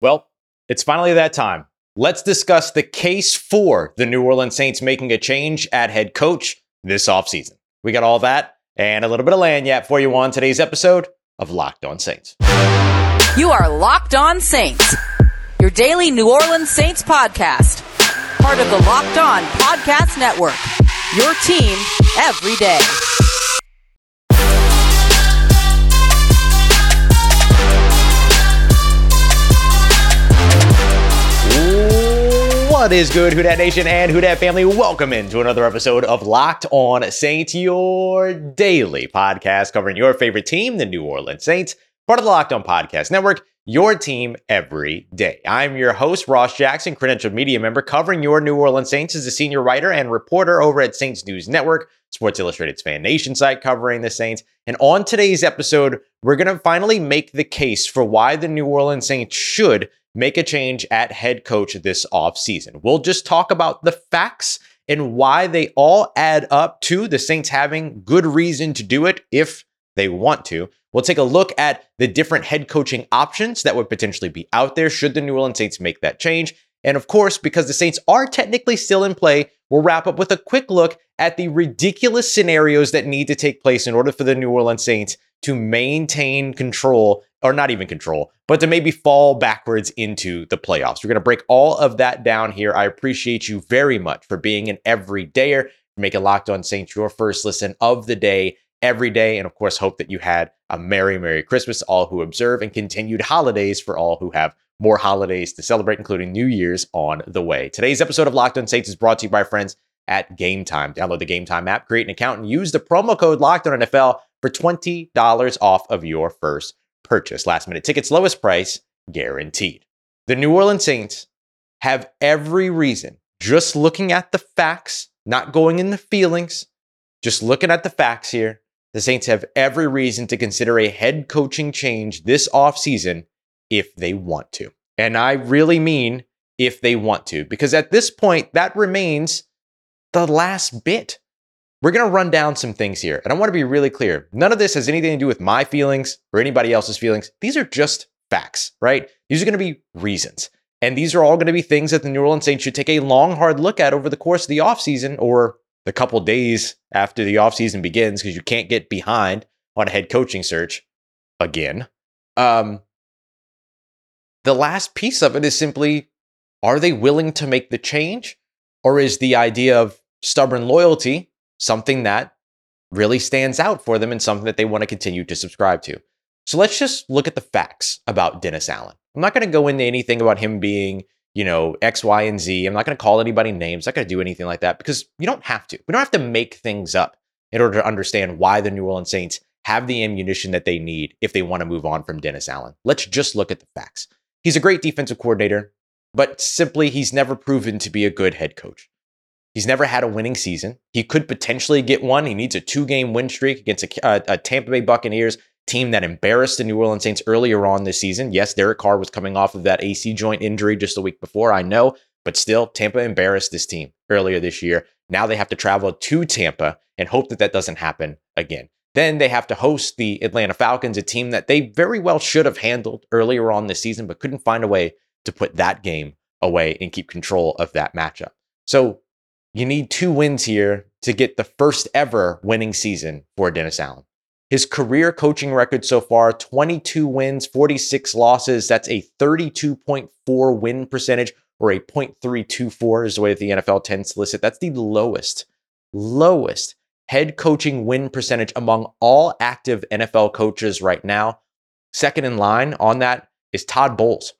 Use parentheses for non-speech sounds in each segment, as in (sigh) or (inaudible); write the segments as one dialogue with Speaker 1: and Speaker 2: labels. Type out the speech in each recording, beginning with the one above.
Speaker 1: Well, it's finally that time. Let's discuss the case for the New Orleans Saints making a change at head coach this offseason. We got all that and a little bit of lagniappe for you on today's episode of Locked On Saints.
Speaker 2: You are Locked On Saints, your daily New Orleans Saints podcast, part of the Locked On Podcast Network. Your team every day.
Speaker 1: What is good, Who Dat Nation and Who Dat family? Welcome into another episode of Locked On Saints, your daily podcast covering your favorite team, the New Orleans Saints, part of the Locked On Podcast Network, your team every day. I'm your host, Ross Jackson, credentialed media member, covering your New Orleans Saints as a senior writer and reporter over at Saints News Network, Sports Illustrated's fan nation site covering the Saints. And on today's episode, we're going to finally make the case for why the New Orleans Saints should make a change at head coach this offseason. We'll just talk about the facts and why they all add up to the Saints having good reason to do it if they want to. We'll take a look at the different head coaching options that would potentially be out there should the New Orleans Saints make that change. And of course, because the Saints are technically still in play, we'll wrap up with a quick look at the ridiculous scenarios that need to take place in order for the New Orleans Saints to maintain control, or not even control, but to maybe fall backwards into the playoffs. We're going to break all of that down here. I appreciate you very much for being an everydayer, making Locked On Saints your first listen of the day every day. And of course, hope that you had a Merry, Merry Christmas all who observe and continued holidays for all who have more holidays to celebrate, including New Year's on the way. Today's episode of Locked On Saints is brought to you by friends at Game Time. Download the Game Time app, create an account, and use the promo code Locked On NFL for $20 off of your first purchase. Last minute tickets, lowest price guaranteed. The New Orleans Saints have every reason, just looking at the facts, not going in the feelings, just looking at the facts here. The Saints have every reason to consider a head coaching change this offseason if they want to. And I really mean if they want to, because at this point, that remains the last bit. We're going to run down some things here. And I want to be really clear. None of this has anything to do with my feelings or anybody else's feelings. These are just facts, right? These are going to be reasons. And these are all going to be things that the New Orleans Saints should take a long, hard look at over the course of the offseason or the couple days after the offseason begins, because you can't get behind on a head coaching search again. Um, the last piece of it is simply are they willing to make the change? Or is the idea of stubborn loyalty something that really stands out for them and something that they want to continue to subscribe to. So let's just look at the facts about Dennis Allen. I'm not going to go into anything about him being, you know, X, Y, and Z. I'm not going to call anybody names. I'm not going to do anything like that because you don't have to. We don't have to make things up in order to understand why the New Orleans Saints have the ammunition that they need if they want to move on from Dennis Allen. Let's just look at the facts. He's a great defensive coordinator, but simply he's never proven to be a good head coach. He's never had a winning season. He could potentially get one. He needs a two game win streak against a, a, a, Tampa Bay Buccaneers team that embarrassed the New Orleans Saints earlier on this season. Yes, Derek Carr was coming off of that AC joint injury just a week before, I know, but still, Tampa embarrassed this team earlier this year. Now they have to travel to Tampa and hope that that doesn't happen again. Then they have to host the Atlanta Falcons, a team that they very well should have handled earlier on this season, but couldn't find a way to put that game away and keep control of that matchup. So you need two wins here to get the first ever winning season for Dennis Allen. His career coaching record so far 22 wins, 46 losses. That's a 32.4 win percentage or a 0.324 is the way that the NFL tends to list it. That's the lowest, lowest head coaching win percentage among all active NFL coaches right now. Second in line on that is Todd Bowles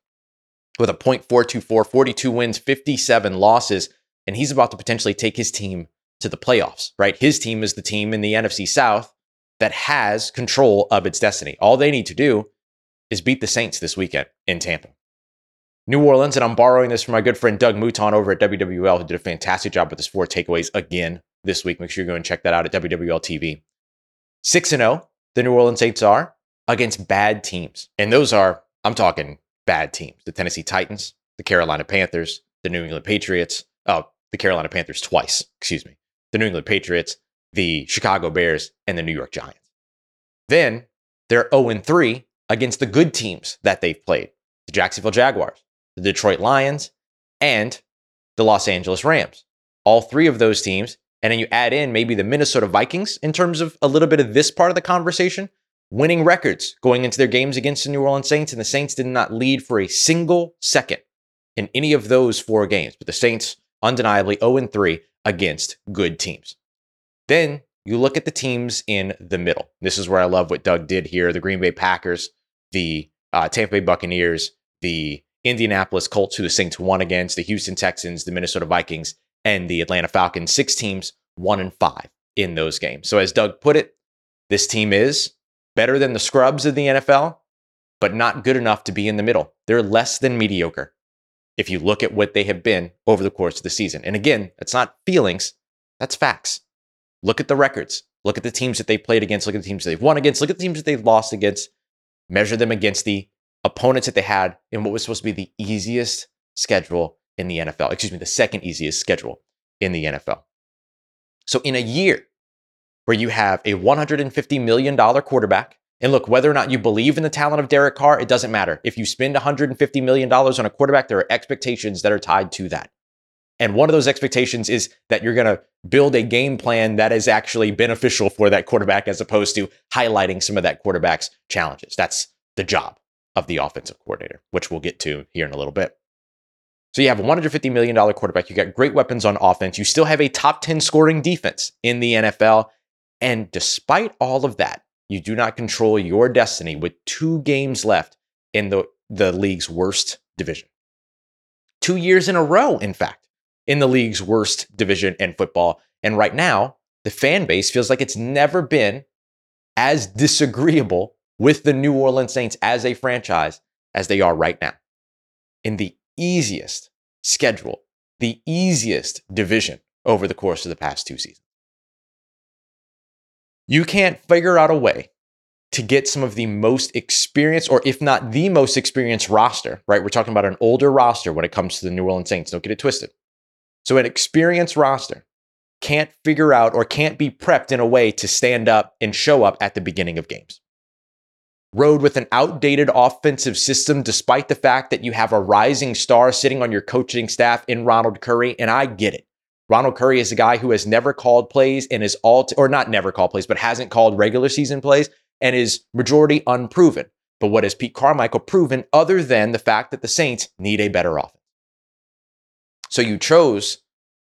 Speaker 1: with a 0.424, 42 wins, 57 losses and he's about to potentially take his team to the playoffs, right? His team is the team in the NFC South that has control of its destiny. All they need to do is beat the Saints this weekend in Tampa. New Orleans, and I'm borrowing this from my good friend Doug Mouton over at WWL, who did a fantastic job with his four takeaways again this week. Make sure you go and check that out at WWL TV. 6 0, the New Orleans Saints are against bad teams. And those are, I'm talking bad teams the Tennessee Titans, the Carolina Panthers, the New England Patriots, oh, the Carolina Panthers twice, excuse me, the New England Patriots, the Chicago Bears, and the New York Giants. Then they're 0 3 against the good teams that they've played the Jacksonville Jaguars, the Detroit Lions, and the Los Angeles Rams. All three of those teams. And then you add in maybe the Minnesota Vikings in terms of a little bit of this part of the conversation, winning records going into their games against the New Orleans Saints. And the Saints did not lead for a single second in any of those four games. But the Saints undeniably 0 3 against good teams. Then you look at the teams in the middle. This is where I love what Doug did here the Green Bay Packers, the uh, Tampa Bay Buccaneers, the Indianapolis Colts, who the Saints won against, the Houston Texans, the Minnesota Vikings, and the Atlanta Falcons. Six teams, one and five in those games. So, as Doug put it, this team is better than the scrubs of the NFL, but not good enough to be in the middle. They're less than mediocre if you look at what they have been over the course of the season. And again, that's not feelings, that's facts. Look at the records. Look at the teams that they played against. Look at the teams that they've won against. Look at the teams that they've lost against. Measure them against the opponents that they had in what was supposed to be the easiest schedule in the NFL. Excuse me, the second easiest schedule in the NFL. So in a year where you have a $150 million quarterback, and look, whether or not you believe in the talent of Derek Carr, it doesn't matter. If you spend $150 million on a quarterback, there are expectations that are tied to that. And one of those expectations is that you're going to build a game plan that is actually beneficial for that quarterback as opposed to highlighting some of that quarterback's challenges. That's the job of the offensive coordinator, which we'll get to here in a little bit. So you have a $150 million quarterback. You got great weapons on offense. You still have a top 10 scoring defense in the NFL. And despite all of that, you do not control your destiny with two games left in the, the league's worst division. Two years in a row, in fact in the league's worst division in football. And right now, the fan base feels like it's never been as disagreeable with the New Orleans Saints as a franchise as they are right now. In the easiest schedule, the easiest division over the course of the past two seasons. You can't figure out a way to get some of the most experienced, or if not the most experienced roster, right? We're talking about an older roster when it comes to the New Orleans Saints. Don't get it twisted. So an experienced roster can't figure out or can't be prepped in a way to stand up and show up at the beginning of games. Rode with an outdated offensive system, despite the fact that you have a rising star sitting on your coaching staff in Ronald Curry. And I get it. Ronald Curry is a guy who has never called plays and is all, t- or not never called plays, but hasn't called regular season plays and is majority unproven. But what has Pete Carmichael proven other than the fact that the Saints need a better offense? So you chose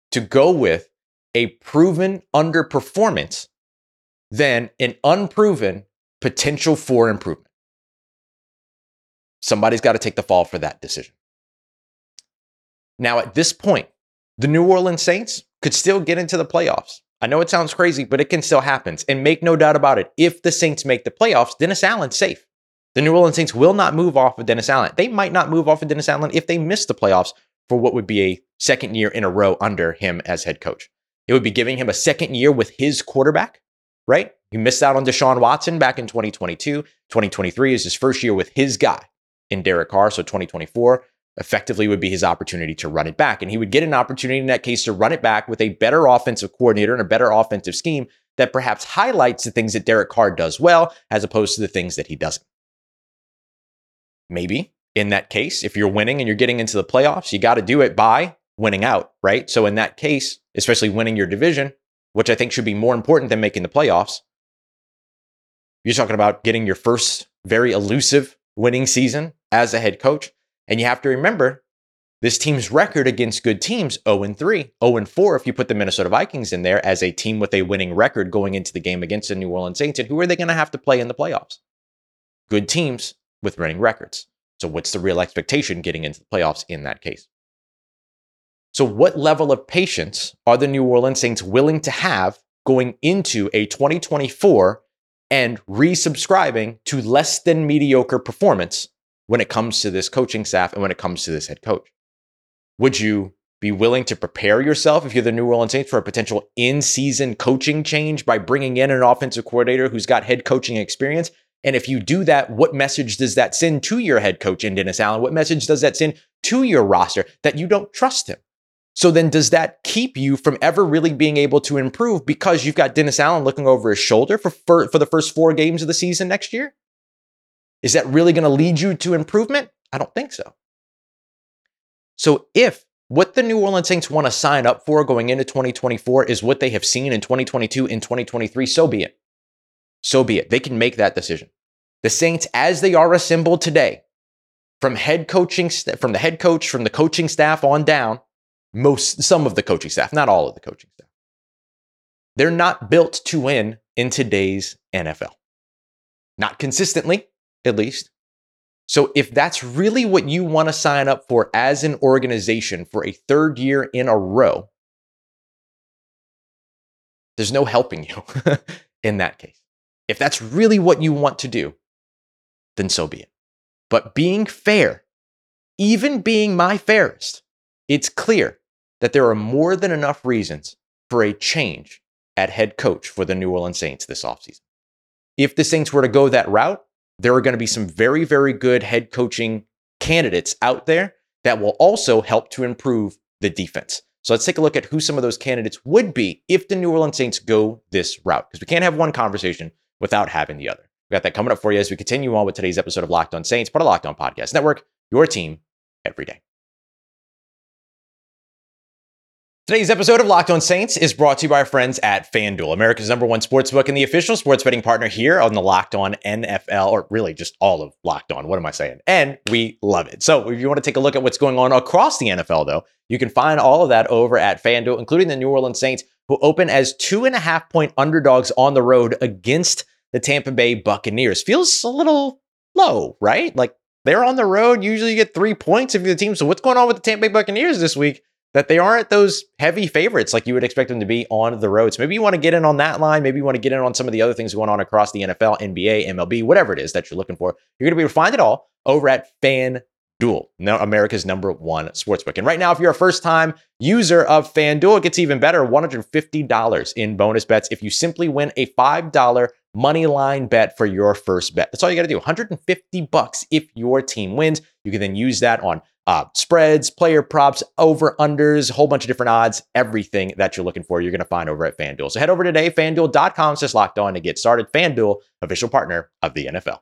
Speaker 1: to go with a proven underperformance than an unproven potential for improvement. Somebody's got to take the fall for that decision. Now, at this point, the New Orleans Saints could still get into the playoffs. I know it sounds crazy, but it can still happen. And make no doubt about it, if the Saints make the playoffs, Dennis Allen's safe. The New Orleans Saints will not move off of Dennis Allen. They might not move off of Dennis Allen if they miss the playoffs for what would be a second year in a row under him as head coach. It would be giving him a second year with his quarterback, right? He missed out on Deshaun Watson back in 2022. 2023 is his first year with his guy in Derek Carr. So 2024 effectively would be his opportunity to run it back. And he would get an opportunity in that case to run it back with a better offensive coordinator and a better offensive scheme that perhaps highlights the things that Derek Carr does well as opposed to the things that he doesn't. Maybe in that case, if you're winning and you're getting into the playoffs, you got to do it by winning out, right? So in that case, especially winning your division, which I think should be more important than making the playoffs, you're talking about getting your first very elusive winning season as a head coach. And you have to remember this team's record against good teams 0 3, 0 4 if you put the Minnesota Vikings in there as a team with a winning record going into the game against the New Orleans Saints. And who are they going to have to play in the playoffs? Good teams with winning records. So, what's the real expectation getting into the playoffs in that case? So, what level of patience are the New Orleans Saints willing to have going into a 2024 and resubscribing to less than mediocre performance when it comes to this coaching staff and when it comes to this head coach? Would you be willing to prepare yourself if you're the New Orleans Saints for a potential in season coaching change by bringing in an offensive coordinator who's got head coaching experience and if you do that, what message does that send to your head coach in Dennis Allen? What message does that send to your roster that you don't trust him? So then does that keep you from ever really being able to improve because you've got Dennis Allen looking over his shoulder for, for, for the first four games of the season next year? Is that really going to lead you to improvement? I don't think so. So if what the New Orleans Saints want to sign up for going into 2024 is what they have seen in 2022 and 2023, so be it. So be it. They can make that decision. The Saints, as they are assembled today, from head coaching, from the head coach, from the coaching staff on down, most, some of the coaching staff, not all of the coaching staff, they're not built to win in today's NFL. Not consistently, at least. So if that's really what you want to sign up for as an organization for a third year in a row, there's no helping you (laughs) in that case. If that's really what you want to do, then so be it. But being fair, even being my fairest, it's clear that there are more than enough reasons for a change at head coach for the New Orleans Saints this offseason. If the Saints were to go that route, there are going to be some very, very good head coaching candidates out there that will also help to improve the defense. So let's take a look at who some of those candidates would be if the New Orleans Saints go this route, because we can't have one conversation without having the other. We got that coming up for you as we continue on with today's episode of Locked On Saints, part of Locked On Podcast Network, your team every day. Today's episode of Locked On Saints is brought to you by our friends at FanDuel, America's number one sportsbook and the official sports betting partner here on the Locked On NFL, or really just all of Locked On. What am I saying? And we love it. So if you want to take a look at what's going on across the NFL, though, you can find all of that over at FanDuel, including the New Orleans Saints, who open as two and a half point underdogs on the road against the Tampa Bay Buccaneers. Feels a little low, right? Like they're on the road. Usually you get three points if you're the team. So what's going on with the Tampa Bay Buccaneers this week? That they aren't those heavy favorites like you would expect them to be on the road. So maybe you want to get in on that line. Maybe you want to get in on some of the other things going on across the NFL, NBA, MLB, whatever it is that you're looking for. You're going to be able to find it all over at FanDuel, America's number one sportsbook. And right now, if you're a first time user of FanDuel, it gets even better $150 in bonus bets if you simply win a $5 money line bet for your first bet. That's all you got to do. 150 bucks if your team wins. You can then use that on uh, spreads, player props, over unders, a whole bunch of different odds, everything that you're looking for, you're going to find over at FanDuel. So head over today, fanduel.com says locked on to get started. FanDuel, official partner of the NFL.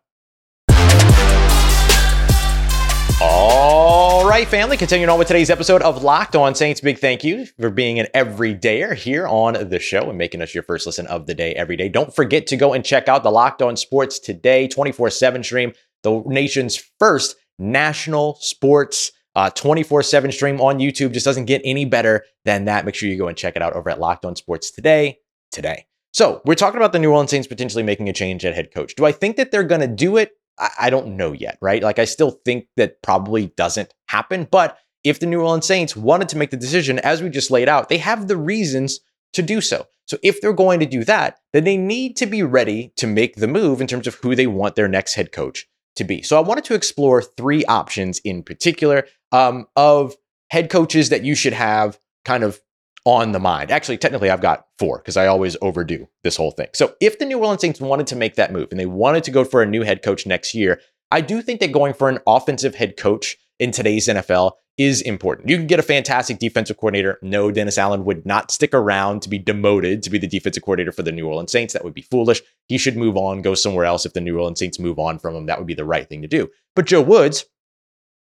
Speaker 1: All right, family, continuing on with today's episode of Locked On Saints. Big thank you for being an everydayer here on the show and making us your first listen of the day every day. Don't forget to go and check out the Locked On Sports Today 24 7 stream, the nation's first national sports uh, 24 7 stream on YouTube. Just doesn't get any better than that. Make sure you go and check it out over at Locked On Sports today. Today. So we're talking about the New Orleans Saints potentially making a change at head coach. Do I think that they're going to do it? I, I don't know yet, right? Like I still think that probably doesn't happen. But if the New Orleans Saints wanted to make the decision, as we just laid out, they have the reasons to do so. So if they're going to do that, then they need to be ready to make the move in terms of who they want their next head coach to be. So I wanted to explore three options in particular um, of head coaches that you should have kind of on the mind. Actually, technically, I've got four because I always overdo this whole thing. So if the New Orleans Saints wanted to make that move and they wanted to go for a new head coach next year, I do think that going for an offensive head coach in today's NFL is important. You can get a fantastic defensive coordinator. No, Dennis Allen would not stick around to be demoted to be the defensive coordinator for the New Orleans Saints. That would be foolish. He should move on, go somewhere else. If the New Orleans Saints move on from him, that would be the right thing to do. But Joe Woods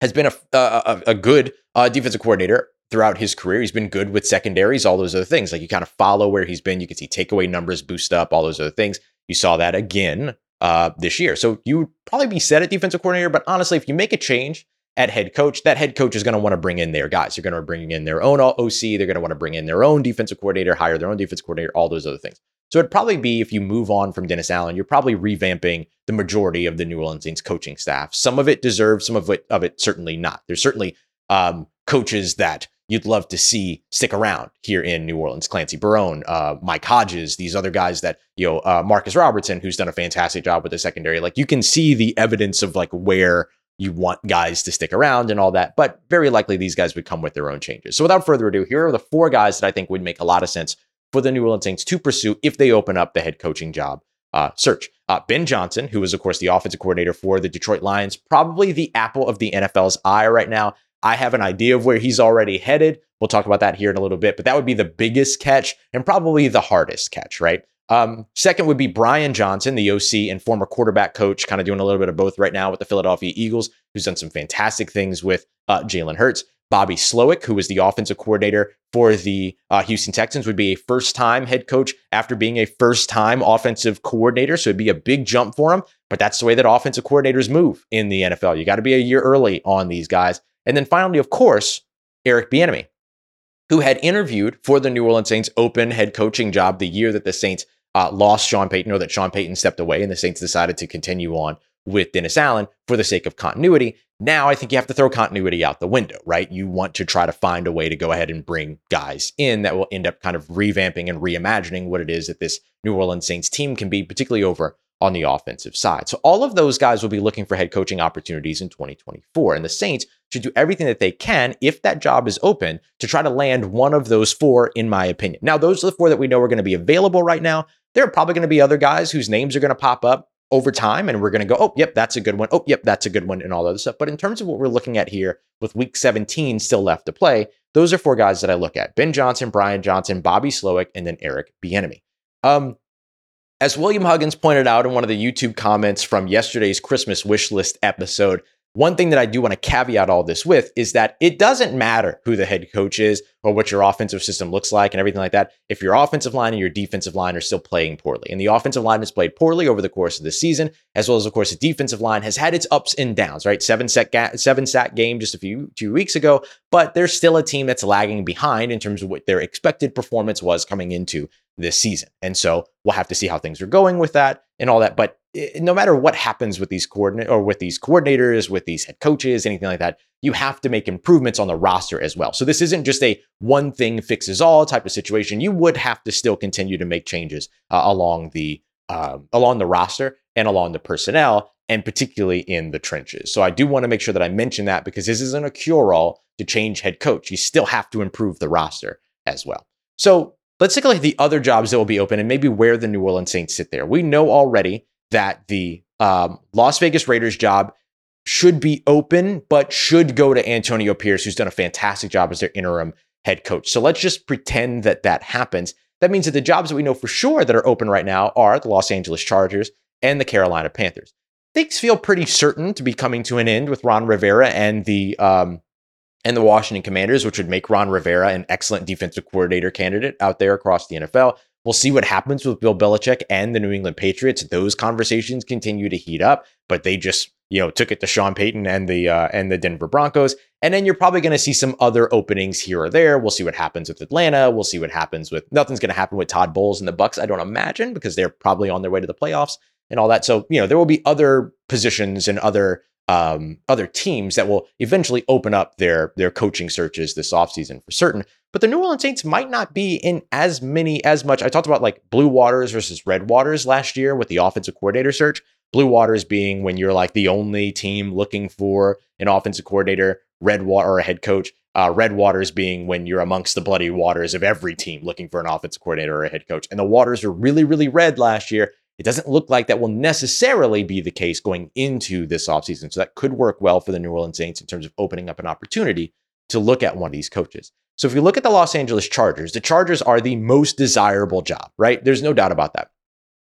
Speaker 1: has been a, a, a good uh, defensive coordinator throughout his career. He's been good with secondaries, all those other things. Like you kind of follow where he's been. You can see takeaway numbers boost up, all those other things. You saw that again uh, this year. So you would probably be set at defensive coordinator. But honestly, if you make a change, at head coach, that head coach is going to want to bring in their guys. They're going to bring in their own OC. They're going to want to bring in their own defensive coordinator, hire their own defensive coordinator, all those other things. So it'd probably be if you move on from Dennis Allen, you're probably revamping the majority of the New Orleans Saints coaching staff. Some of it deserves, some of it of it certainly not. There's certainly um, coaches that you'd love to see stick around here in New Orleans. Clancy Barone, uh, Mike Hodges, these other guys that, you know, uh, Marcus Robertson, who's done a fantastic job with the secondary. Like you can see the evidence of like where you want guys to stick around and all that, but very likely these guys would come with their own changes. So without further ado, here are the four guys that I think would make a lot of sense for the New Orleans Saints to pursue if they open up the head coaching job uh, search. Uh, ben Johnson, who is, of course, the offensive coordinator for the Detroit Lions, probably the apple of the NFL's eye right now. I have an idea of where he's already headed. We'll talk about that here in a little bit, but that would be the biggest catch and probably the hardest catch, right? Um, second would be Brian Johnson, the OC and former quarterback coach, kind of doing a little bit of both right now with the Philadelphia Eagles, who's done some fantastic things with uh, Jalen Hurts. Bobby Slowik, who was the offensive coordinator for the uh, Houston Texans, would be a first time head coach after being a first time offensive coordinator. So it'd be a big jump for him. But that's the way that offensive coordinators move in the NFL. You got to be a year early on these guys. And then finally, of course, Eric Bieniemy, who had interviewed for the New Orleans Saints open head coaching job the year that the Saints uh, lost Sean Payton or that Sean Payton stepped away and the Saints decided to continue on with Dennis Allen for the sake of continuity. Now I think you have to throw continuity out the window, right? You want to try to find a way to go ahead and bring guys in that will end up kind of revamping and reimagining what it is that this New Orleans Saints team can be, particularly over on the offensive side. So all of those guys will be looking for head coaching opportunities in 2024. And the Saints should do everything that they can, if that job is open, to try to land one of those four, in my opinion. Now, those are the four that we know are going to be available right now. There are probably going to be other guys whose names are going to pop up over time and we're going to go, oh, yep, that's a good one. Oh, yep, that's a good one, and all other stuff. But in terms of what we're looking at here with week 17 still left to play, those are four guys that I look at Ben Johnson, Brian Johnson, Bobby Slowik, and then Eric Bieniemy. Um, as William Huggins pointed out in one of the YouTube comments from yesterday's Christmas wish list episode, one thing that I do want to caveat all this with is that it doesn't matter who the head coach is or what your offensive system looks like and everything like that. If your offensive line and your defensive line are still playing poorly, and the offensive line has played poorly over the course of the season, as well as of course the defensive line has had its ups and downs. Right, seven set ga- seven sack game just a few two weeks ago, but there's still a team that's lagging behind in terms of what their expected performance was coming into this season. And so we'll have to see how things are going with that and all that. But no matter what happens with these coordinate or with these coordinators, with these head coaches, anything like that, you have to make improvements on the roster as well. So this isn't just a one thing fixes all type of situation. You would have to still continue to make changes uh, along the uh, along the roster and along the personnel, and particularly in the trenches. So I do want to make sure that I mention that because this isn't a cure all to change head coach. You still have to improve the roster as well. So let's take a look at the other jobs that will be open and maybe where the New Orleans Saints sit there. We know already that the um, Las Vegas Raiders job should be open, but should go to Antonio Pierce, who's done a fantastic job as their interim head coach. So let's just pretend that that happens. That means that the jobs that we know for sure that are open right now are the Los Angeles Chargers and the Carolina Panthers. Things feel pretty certain to be coming to an end with Ron Rivera and the um, and the Washington Commanders, which would make Ron Rivera an excellent defensive coordinator candidate out there across the NFL. We'll see what happens with Bill Belichick and the New England Patriots. Those conversations continue to heat up, but they just you know took it to Sean Payton and the uh, and the Denver Broncos. And then you're probably going to see some other openings here or there. We'll see what happens with Atlanta. We'll see what happens with nothing's going to happen with Todd Bowles and the Bucks. I don't imagine because they're probably on their way to the playoffs and all that. So you know there will be other positions and other um, other teams that will eventually open up their their coaching searches this offseason for certain. But the New Orleans Saints might not be in as many as much. I talked about like blue waters versus red waters last year with the offensive coordinator search. Blue waters being when you're like the only team looking for an offensive coordinator, red water or a head coach. Uh, red waters being when you're amongst the bloody waters of every team looking for an offensive coordinator or a head coach. And the waters were really, really red last year. It doesn't look like that will necessarily be the case going into this offseason. So that could work well for the New Orleans Saints in terms of opening up an opportunity to look at one of these coaches. So if you look at the Los Angeles Chargers, the Chargers are the most desirable job, right? There's no doubt about that.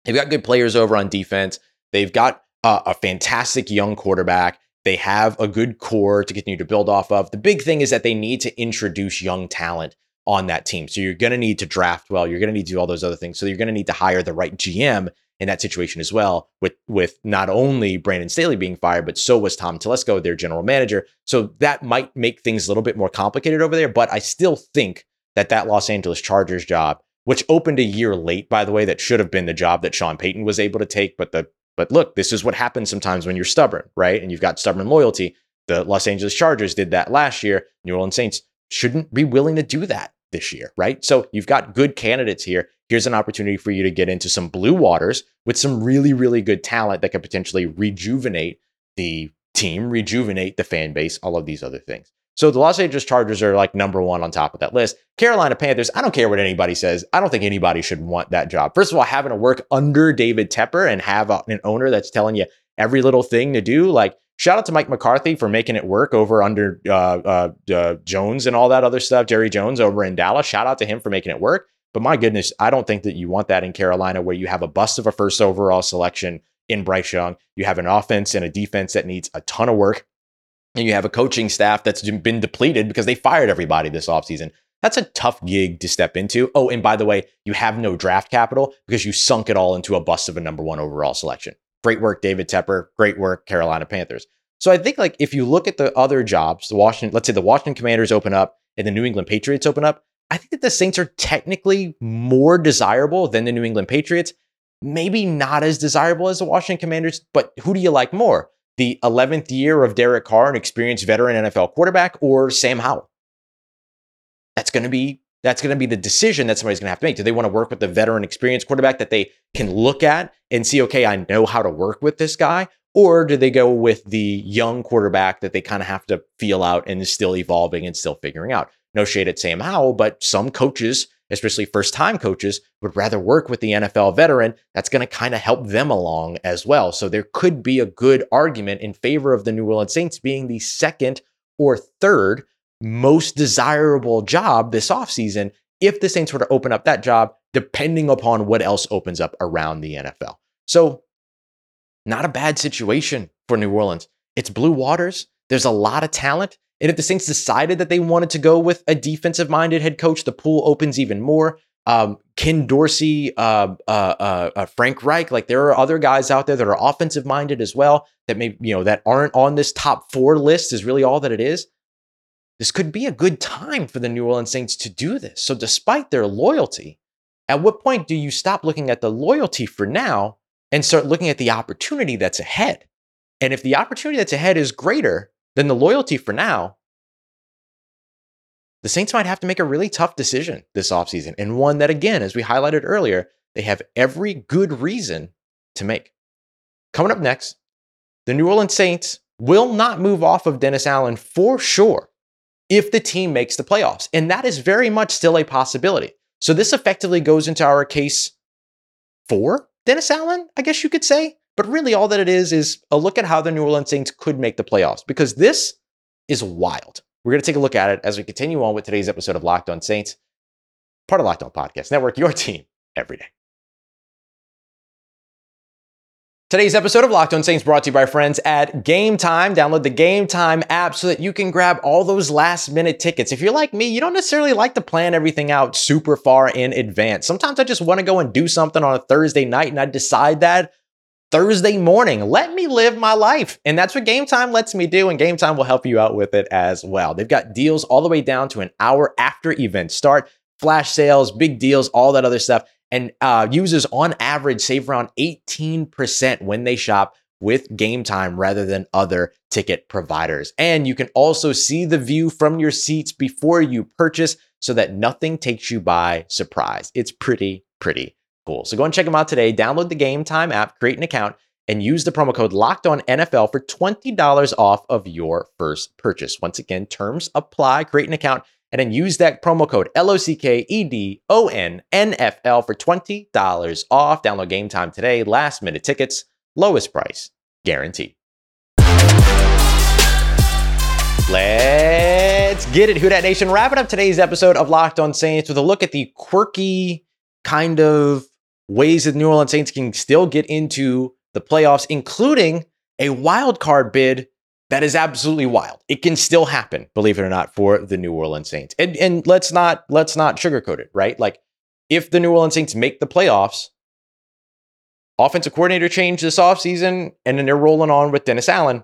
Speaker 1: They've got good players over on defense. They've got uh, a fantastic young quarterback. They have a good core to continue to build off of. The big thing is that they need to introduce young talent on that team. So you're going to need to draft well. You're going to need to do all those other things. So you're going to need to hire the right GM in that situation as well, with with not only Brandon Staley being fired, but so was Tom Telesco, their general manager. So that might make things a little bit more complicated over there. But I still think that that Los Angeles Chargers job, which opened a year late, by the way, that should have been the job that Sean Payton was able to take. But the but look, this is what happens sometimes when you're stubborn, right? And you've got stubborn loyalty. The Los Angeles Chargers did that last year. New Orleans Saints shouldn't be willing to do that this year, right? So you've got good candidates here. Here's an opportunity for you to get into some blue waters with some really, really good talent that could potentially rejuvenate the team, rejuvenate the fan base, all of these other things. So the Los Angeles Chargers are like number one on top of that list. Carolina Panthers, I don't care what anybody says. I don't think anybody should want that job. First of all, having to work under David Tepper and have a, an owner that's telling you every little thing to do, like shout out to Mike McCarthy for making it work over under uh, uh, uh, Jones and all that other stuff. Jerry Jones over in Dallas. Shout out to him for making it work. But my goodness, I don't think that you want that in Carolina where you have a bust of a first overall selection in Bryce Young. You have an offense and a defense that needs a ton of work. And you have a coaching staff that's been depleted because they fired everybody this offseason. That's a tough gig to step into. Oh, and by the way, you have no draft capital because you sunk it all into a bust of a number one overall selection. Great work, David Tepper. Great work, Carolina Panthers. So I think like if you look at the other jobs, the Washington, let's say the Washington Commanders open up and the New England Patriots open up, I think that the Saints are technically more desirable than the New England Patriots. Maybe not as desirable as the Washington Commanders, but who do you like more? The 11th year of Derek Carr, an experienced veteran NFL quarterback, or Sam Howell? That's going to be that's going to be the decision that somebody's going to have to make. Do they want to work with the veteran experienced quarterback that they can look at and see, okay, I know how to work with this guy? Or do they go with the young quarterback that they kind of have to feel out and is still evolving and still figuring out? No shade at Sam Howell, but some coaches, especially first time coaches, would rather work with the NFL veteran. That's going to kind of help them along as well. So there could be a good argument in favor of the New Orleans Saints being the second or third most desirable job this offseason if the Saints were to open up that job, depending upon what else opens up around the NFL. So, not a bad situation for New Orleans. It's blue waters. There's a lot of talent. And if the Saints decided that they wanted to go with a defensive minded head coach, the pool opens even more. Um, Ken Dorsey, uh, uh, uh, uh, Frank Reich, like there are other guys out there that are offensive minded as well that may, you know, that aren't on this top four list is really all that it is this could be a good time for the New Orleans Saints to do this. So, despite their loyalty, at what point do you stop looking at the loyalty for now and start looking at the opportunity that's ahead? And if the opportunity that's ahead is greater than the loyalty for now, the Saints might have to make a really tough decision this offseason, and one that, again, as we highlighted earlier, they have every good reason to make. Coming up next, the New Orleans Saints will not move off of Dennis Allen for sure if the team makes the playoffs. And that is very much still a possibility. So this effectively goes into our case for Dennis Allen, I guess you could say. But really, all that it is is a look at how the New Orleans Saints could make the playoffs because this is wild. We're going to take a look at it as we continue on with today's episode of Locked On Saints, part of Locked On Podcast Network, your team every day. Today's episode of Locked On Saints brought to you by friends at Game Time. Download the Game Time app so that you can grab all those last minute tickets. If you're like me, you don't necessarily like to plan everything out super far in advance. Sometimes I just want to go and do something on a Thursday night and I decide that Thursday morning. Let me live my life. And that's what Game Time lets me do. And Game Time will help you out with it as well. They've got deals all the way down to an hour after event start, flash sales, big deals, all that other stuff and uh, users on average save around 18% when they shop with Game Time rather than other ticket providers. And you can also see the view from your seats before you purchase so that nothing takes you by surprise. It's pretty, pretty cool. So go and check them out today. Download the Game Time app, create an account, and use the promo code Locked On NFL for $20 off of your first purchase. Once again, terms apply. Create an account and then use that promo code L-O-C-K-E-D-O-N-N-F-L for $20 off. Download game time today. Last minute tickets, lowest price, guaranteed. Let's get it, Who Dat Nation. Wrapping up today's episode of Locked On Saints with a look at the quirky kind of ways that New Orleans Saints can still get into the playoffs, including a wild card bid that is absolutely wild. It can still happen, believe it or not, for the New Orleans Saints. And and let's not let's not sugarcoat it, right? Like if the New Orleans Saints make the playoffs, offensive coordinator change this offseason, and then they're rolling on with Dennis Allen.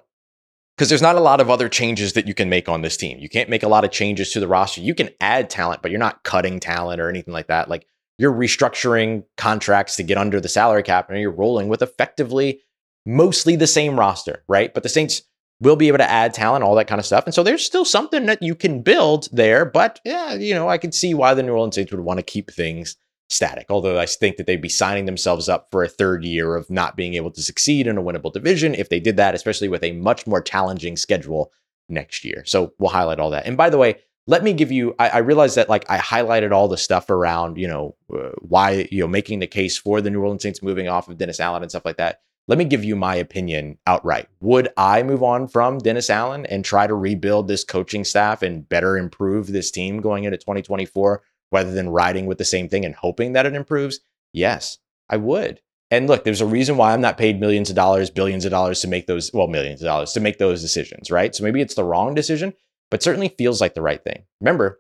Speaker 1: Because there's not a lot of other changes that you can make on this team. You can't make a lot of changes to the roster. You can add talent, but you're not cutting talent or anything like that. Like you're restructuring contracts to get under the salary cap, and you're rolling with effectively mostly the same roster, right? But the Saints will be able to add talent, all that kind of stuff. And so there's still something that you can build there. But yeah, you know, I can see why the New Orleans Saints would want to keep things static. Although I think that they'd be signing themselves up for a third year of not being able to succeed in a winnable division if they did that, especially with a much more challenging schedule next year. So we'll highlight all that. And by the way, let me give you I, I realize that like i highlighted all the stuff around you know uh, why you know making the case for the new orleans saints moving off of dennis allen and stuff like that let me give you my opinion outright. Would I move on from Dennis Allen and try to rebuild this coaching staff and better improve this team going into 2024 rather than riding with the same thing and hoping that it improves? Yes, I would. And look, there's a reason why I'm not paid millions of dollars, billions of dollars to make those, well, millions of dollars to make those decisions, right? So maybe it's the wrong decision, but certainly feels like the right thing. Remember,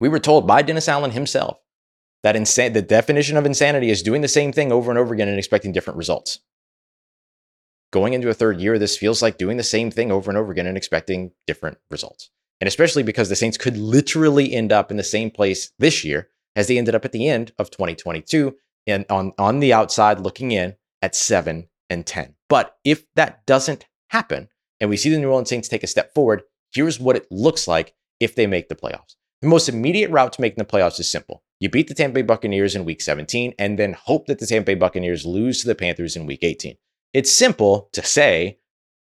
Speaker 1: we were told by Dennis Allen himself that the definition of insanity is doing the same thing over and over again and expecting different results. Going into a third year, this feels like doing the same thing over and over again and expecting different results. And especially because the Saints could literally end up in the same place this year as they ended up at the end of 2022 and on, on the outside looking in at 7 and 10. But if that doesn't happen and we see the New Orleans Saints take a step forward, here's what it looks like if they make the playoffs. The most immediate route to making the playoffs is simple. You beat the Tampa Bay Buccaneers in week 17 and then hope that the Tampa Bay Buccaneers lose to the Panthers in week 18. It's simple to say,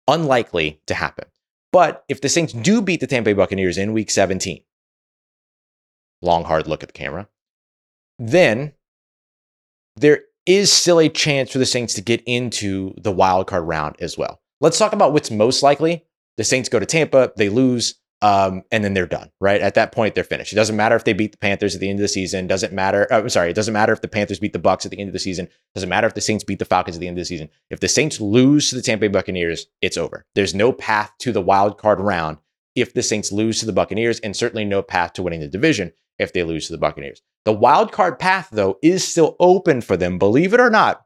Speaker 1: unlikely to happen. But if the Saints do beat the Tampa Bay Buccaneers in week 17, long, hard look at the camera, then there is still a chance for the Saints to get into the wild card round as well. Let's talk about what's most likely. The Saints go to Tampa, they lose, um, and then they're done, right? At that point, they're finished. It doesn't matter if they beat the Panthers at the end of the season. Doesn't matter. Uh, I'm sorry. It doesn't matter if the Panthers beat the Bucks at the end of the season. Doesn't matter if the Saints beat the Falcons at the end of the season. If the Saints lose to the Tampa Bay Buccaneers, it's over. There's no path to the wild card round if the Saints lose to the Buccaneers, and certainly no path to winning the division if they lose to the Buccaneers. The wild card path, though, is still open for them, believe it or not,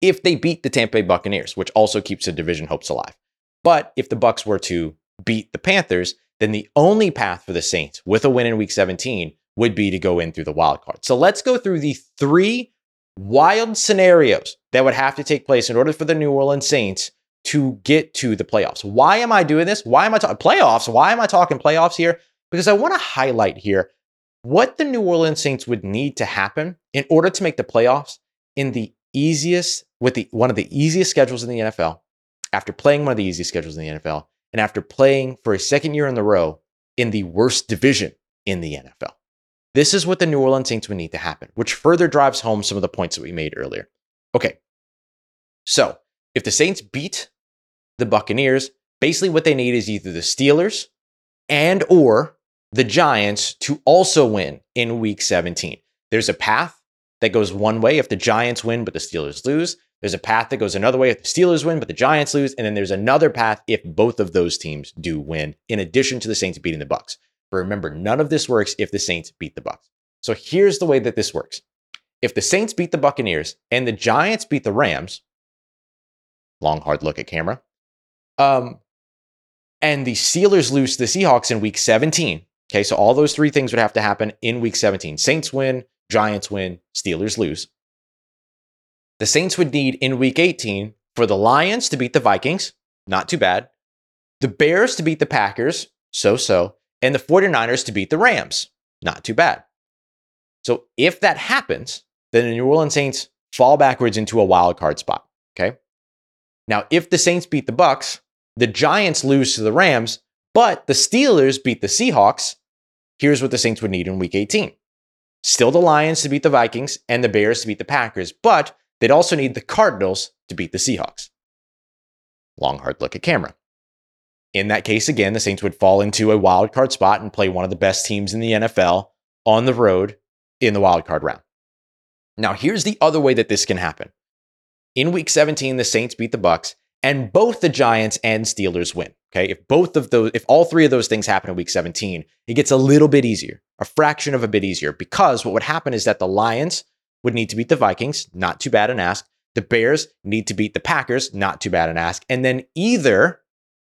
Speaker 1: if they beat the Tampa Bay Buccaneers, which also keeps the division hopes alive. But if the Bucks were to beat the Panthers, then the only path for the Saints with a win in week 17 would be to go in through the wild card. So let's go through the three wild scenarios that would have to take place in order for the New Orleans Saints to get to the playoffs. Why am I doing this? Why am I talking playoffs? Why am I talking playoffs here? Because I want to highlight here what the New Orleans Saints would need to happen in order to make the playoffs in the easiest with the one of the easiest schedules in the NFL after playing one of the easiest schedules in the NFL and after playing for a second year in the row in the worst division in the NFL. This is what the New Orleans Saints would need to happen, which further drives home some of the points that we made earlier. Okay. So, if the Saints beat the Buccaneers, basically what they need is either the Steelers and or the Giants to also win in week 17. There's a path that goes one way if the Giants win, but the Steelers lose. There's a path that goes another way if the Steelers win, but the Giants lose. And then there's another path if both of those teams do win, in addition to the Saints beating the Bucks. But remember, none of this works if the Saints beat the Bucks. So here's the way that this works. If the Saints beat the Buccaneers and the Giants beat the Rams, long hard look at camera, um, and the Steelers lose the Seahawks in week 17, Okay, so all those three things would have to happen in week 17. Saints win, Giants win, Steelers lose. The Saints would need in week 18 for the Lions to beat the Vikings, not too bad. The Bears to beat the Packers, so so. And the 49ers to beat the Rams, not too bad. So if that happens, then the New Orleans Saints fall backwards into a wild card spot. Okay. Now, if the Saints beat the Bucks, the Giants lose to the Rams, but the Steelers beat the Seahawks, Here's what the Saints would need in week 18 still the Lions to beat the Vikings and the Bears to beat the Packers, but they'd also need the Cardinals to beat the Seahawks. Long, hard look at camera. In that case, again, the Saints would fall into a wild card spot and play one of the best teams in the NFL on the road in the wild card round. Now, here's the other way that this can happen. In week 17, the Saints beat the Bucks, and both the Giants and Steelers win. Okay. If both of those, if all three of those things happen in week 17, it gets a little bit easier, a fraction of a bit easier, because what would happen is that the Lions would need to beat the Vikings, not too bad an ask. The Bears need to beat the Packers, not too bad an ask. And then either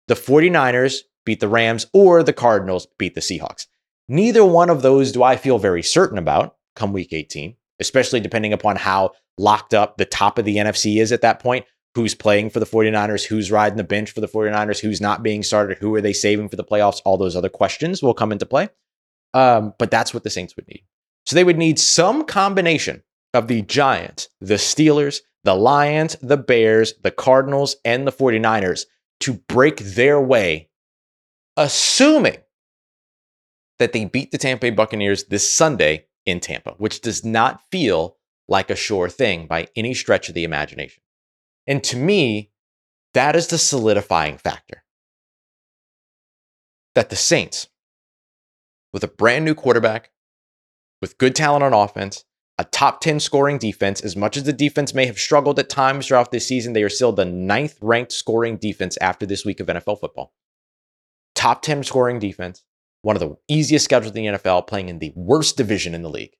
Speaker 1: the 49ers beat the Rams or the Cardinals beat the Seahawks. Neither one of those do I feel very certain about come week 18, especially depending upon how locked up the top of the NFC is at that point who's playing for the 49ers, who's riding the bench for the 49ers, who's not being started, who are they saving for the playoffs, all those other questions will come into play. Um, but that's what the Saints would need. So they would need some combination of the Giants, the Steelers, the Lions, the Bears, the Cardinals, and the 49ers to break their way, assuming that they beat the Tampa Bay Buccaneers this Sunday in Tampa, which does not feel like a sure thing by any stretch of the imagination. And to me, that is the solidifying factor. That the Saints, with a brand new quarterback, with good talent on offense, a top 10 scoring defense. As much as the defense may have struggled at times throughout this season, they are still the ninth ranked scoring defense after this week of NFL football. Top 10 scoring defense, one of the easiest schedules in the NFL, playing in the worst division in the league.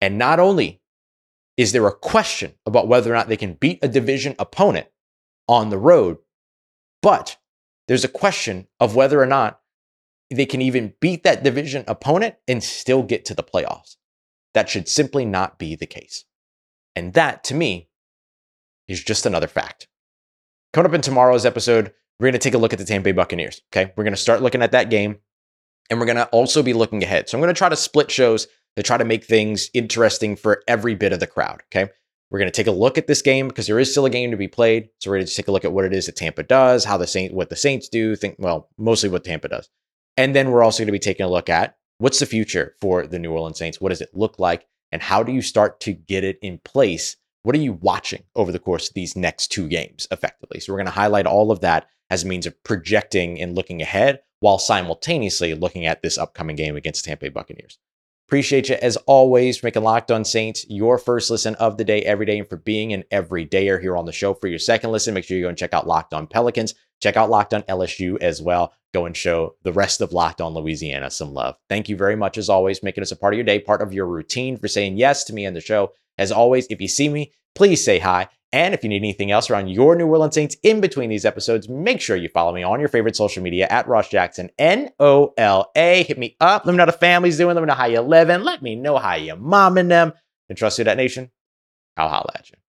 Speaker 1: And not only is there a question about whether or not they can beat a division opponent on the road, but there's a question of whether or not they can even beat that division opponent and still get to the playoffs. That should simply not be the case. And that, to me, is just another fact. Coming up in tomorrow's episode, we're going to take a look at the Tampa Bay Buccaneers. Okay. We're going to start looking at that game and we're going to also be looking ahead. So I'm going to try to split shows to try to make things interesting for every bit of the crowd. Okay. We're going to take a look at this game because there is still a game to be played. So we're going to take a look at what it is that Tampa does, how the Saint, what the Saints do, think well, mostly what Tampa does. And then we're also going to be taking a look at what's the future for the New Orleans Saints? What does it look like? And how do you start to get it in place? What are you watching over the course of these next two games effectively? So we're going to highlight all of that as a means of projecting and looking ahead while simultaneously looking at this upcoming game against Tampa Bay Buccaneers. Appreciate you as always for making Locked On Saints your first listen of the day every day and for being an everydayer here on the show. For your second listen, make sure you go and check out Locked On Pelicans. Check out Locked On LSU as well. Go and show the rest of Locked On Louisiana some love. Thank you very much as always, making us a part of your day, part of your routine for saying yes to me and the show. As always, if you see me, please say hi. And if you need anything else around your New Orleans Saints in between these episodes, make sure you follow me on your favorite social media at Ross Jackson, N O L A. Hit me up. Let me know how the family's doing. Let me know how you're living. Let me know how you're momming them. And trust you, Dat Nation. I'll holla at you.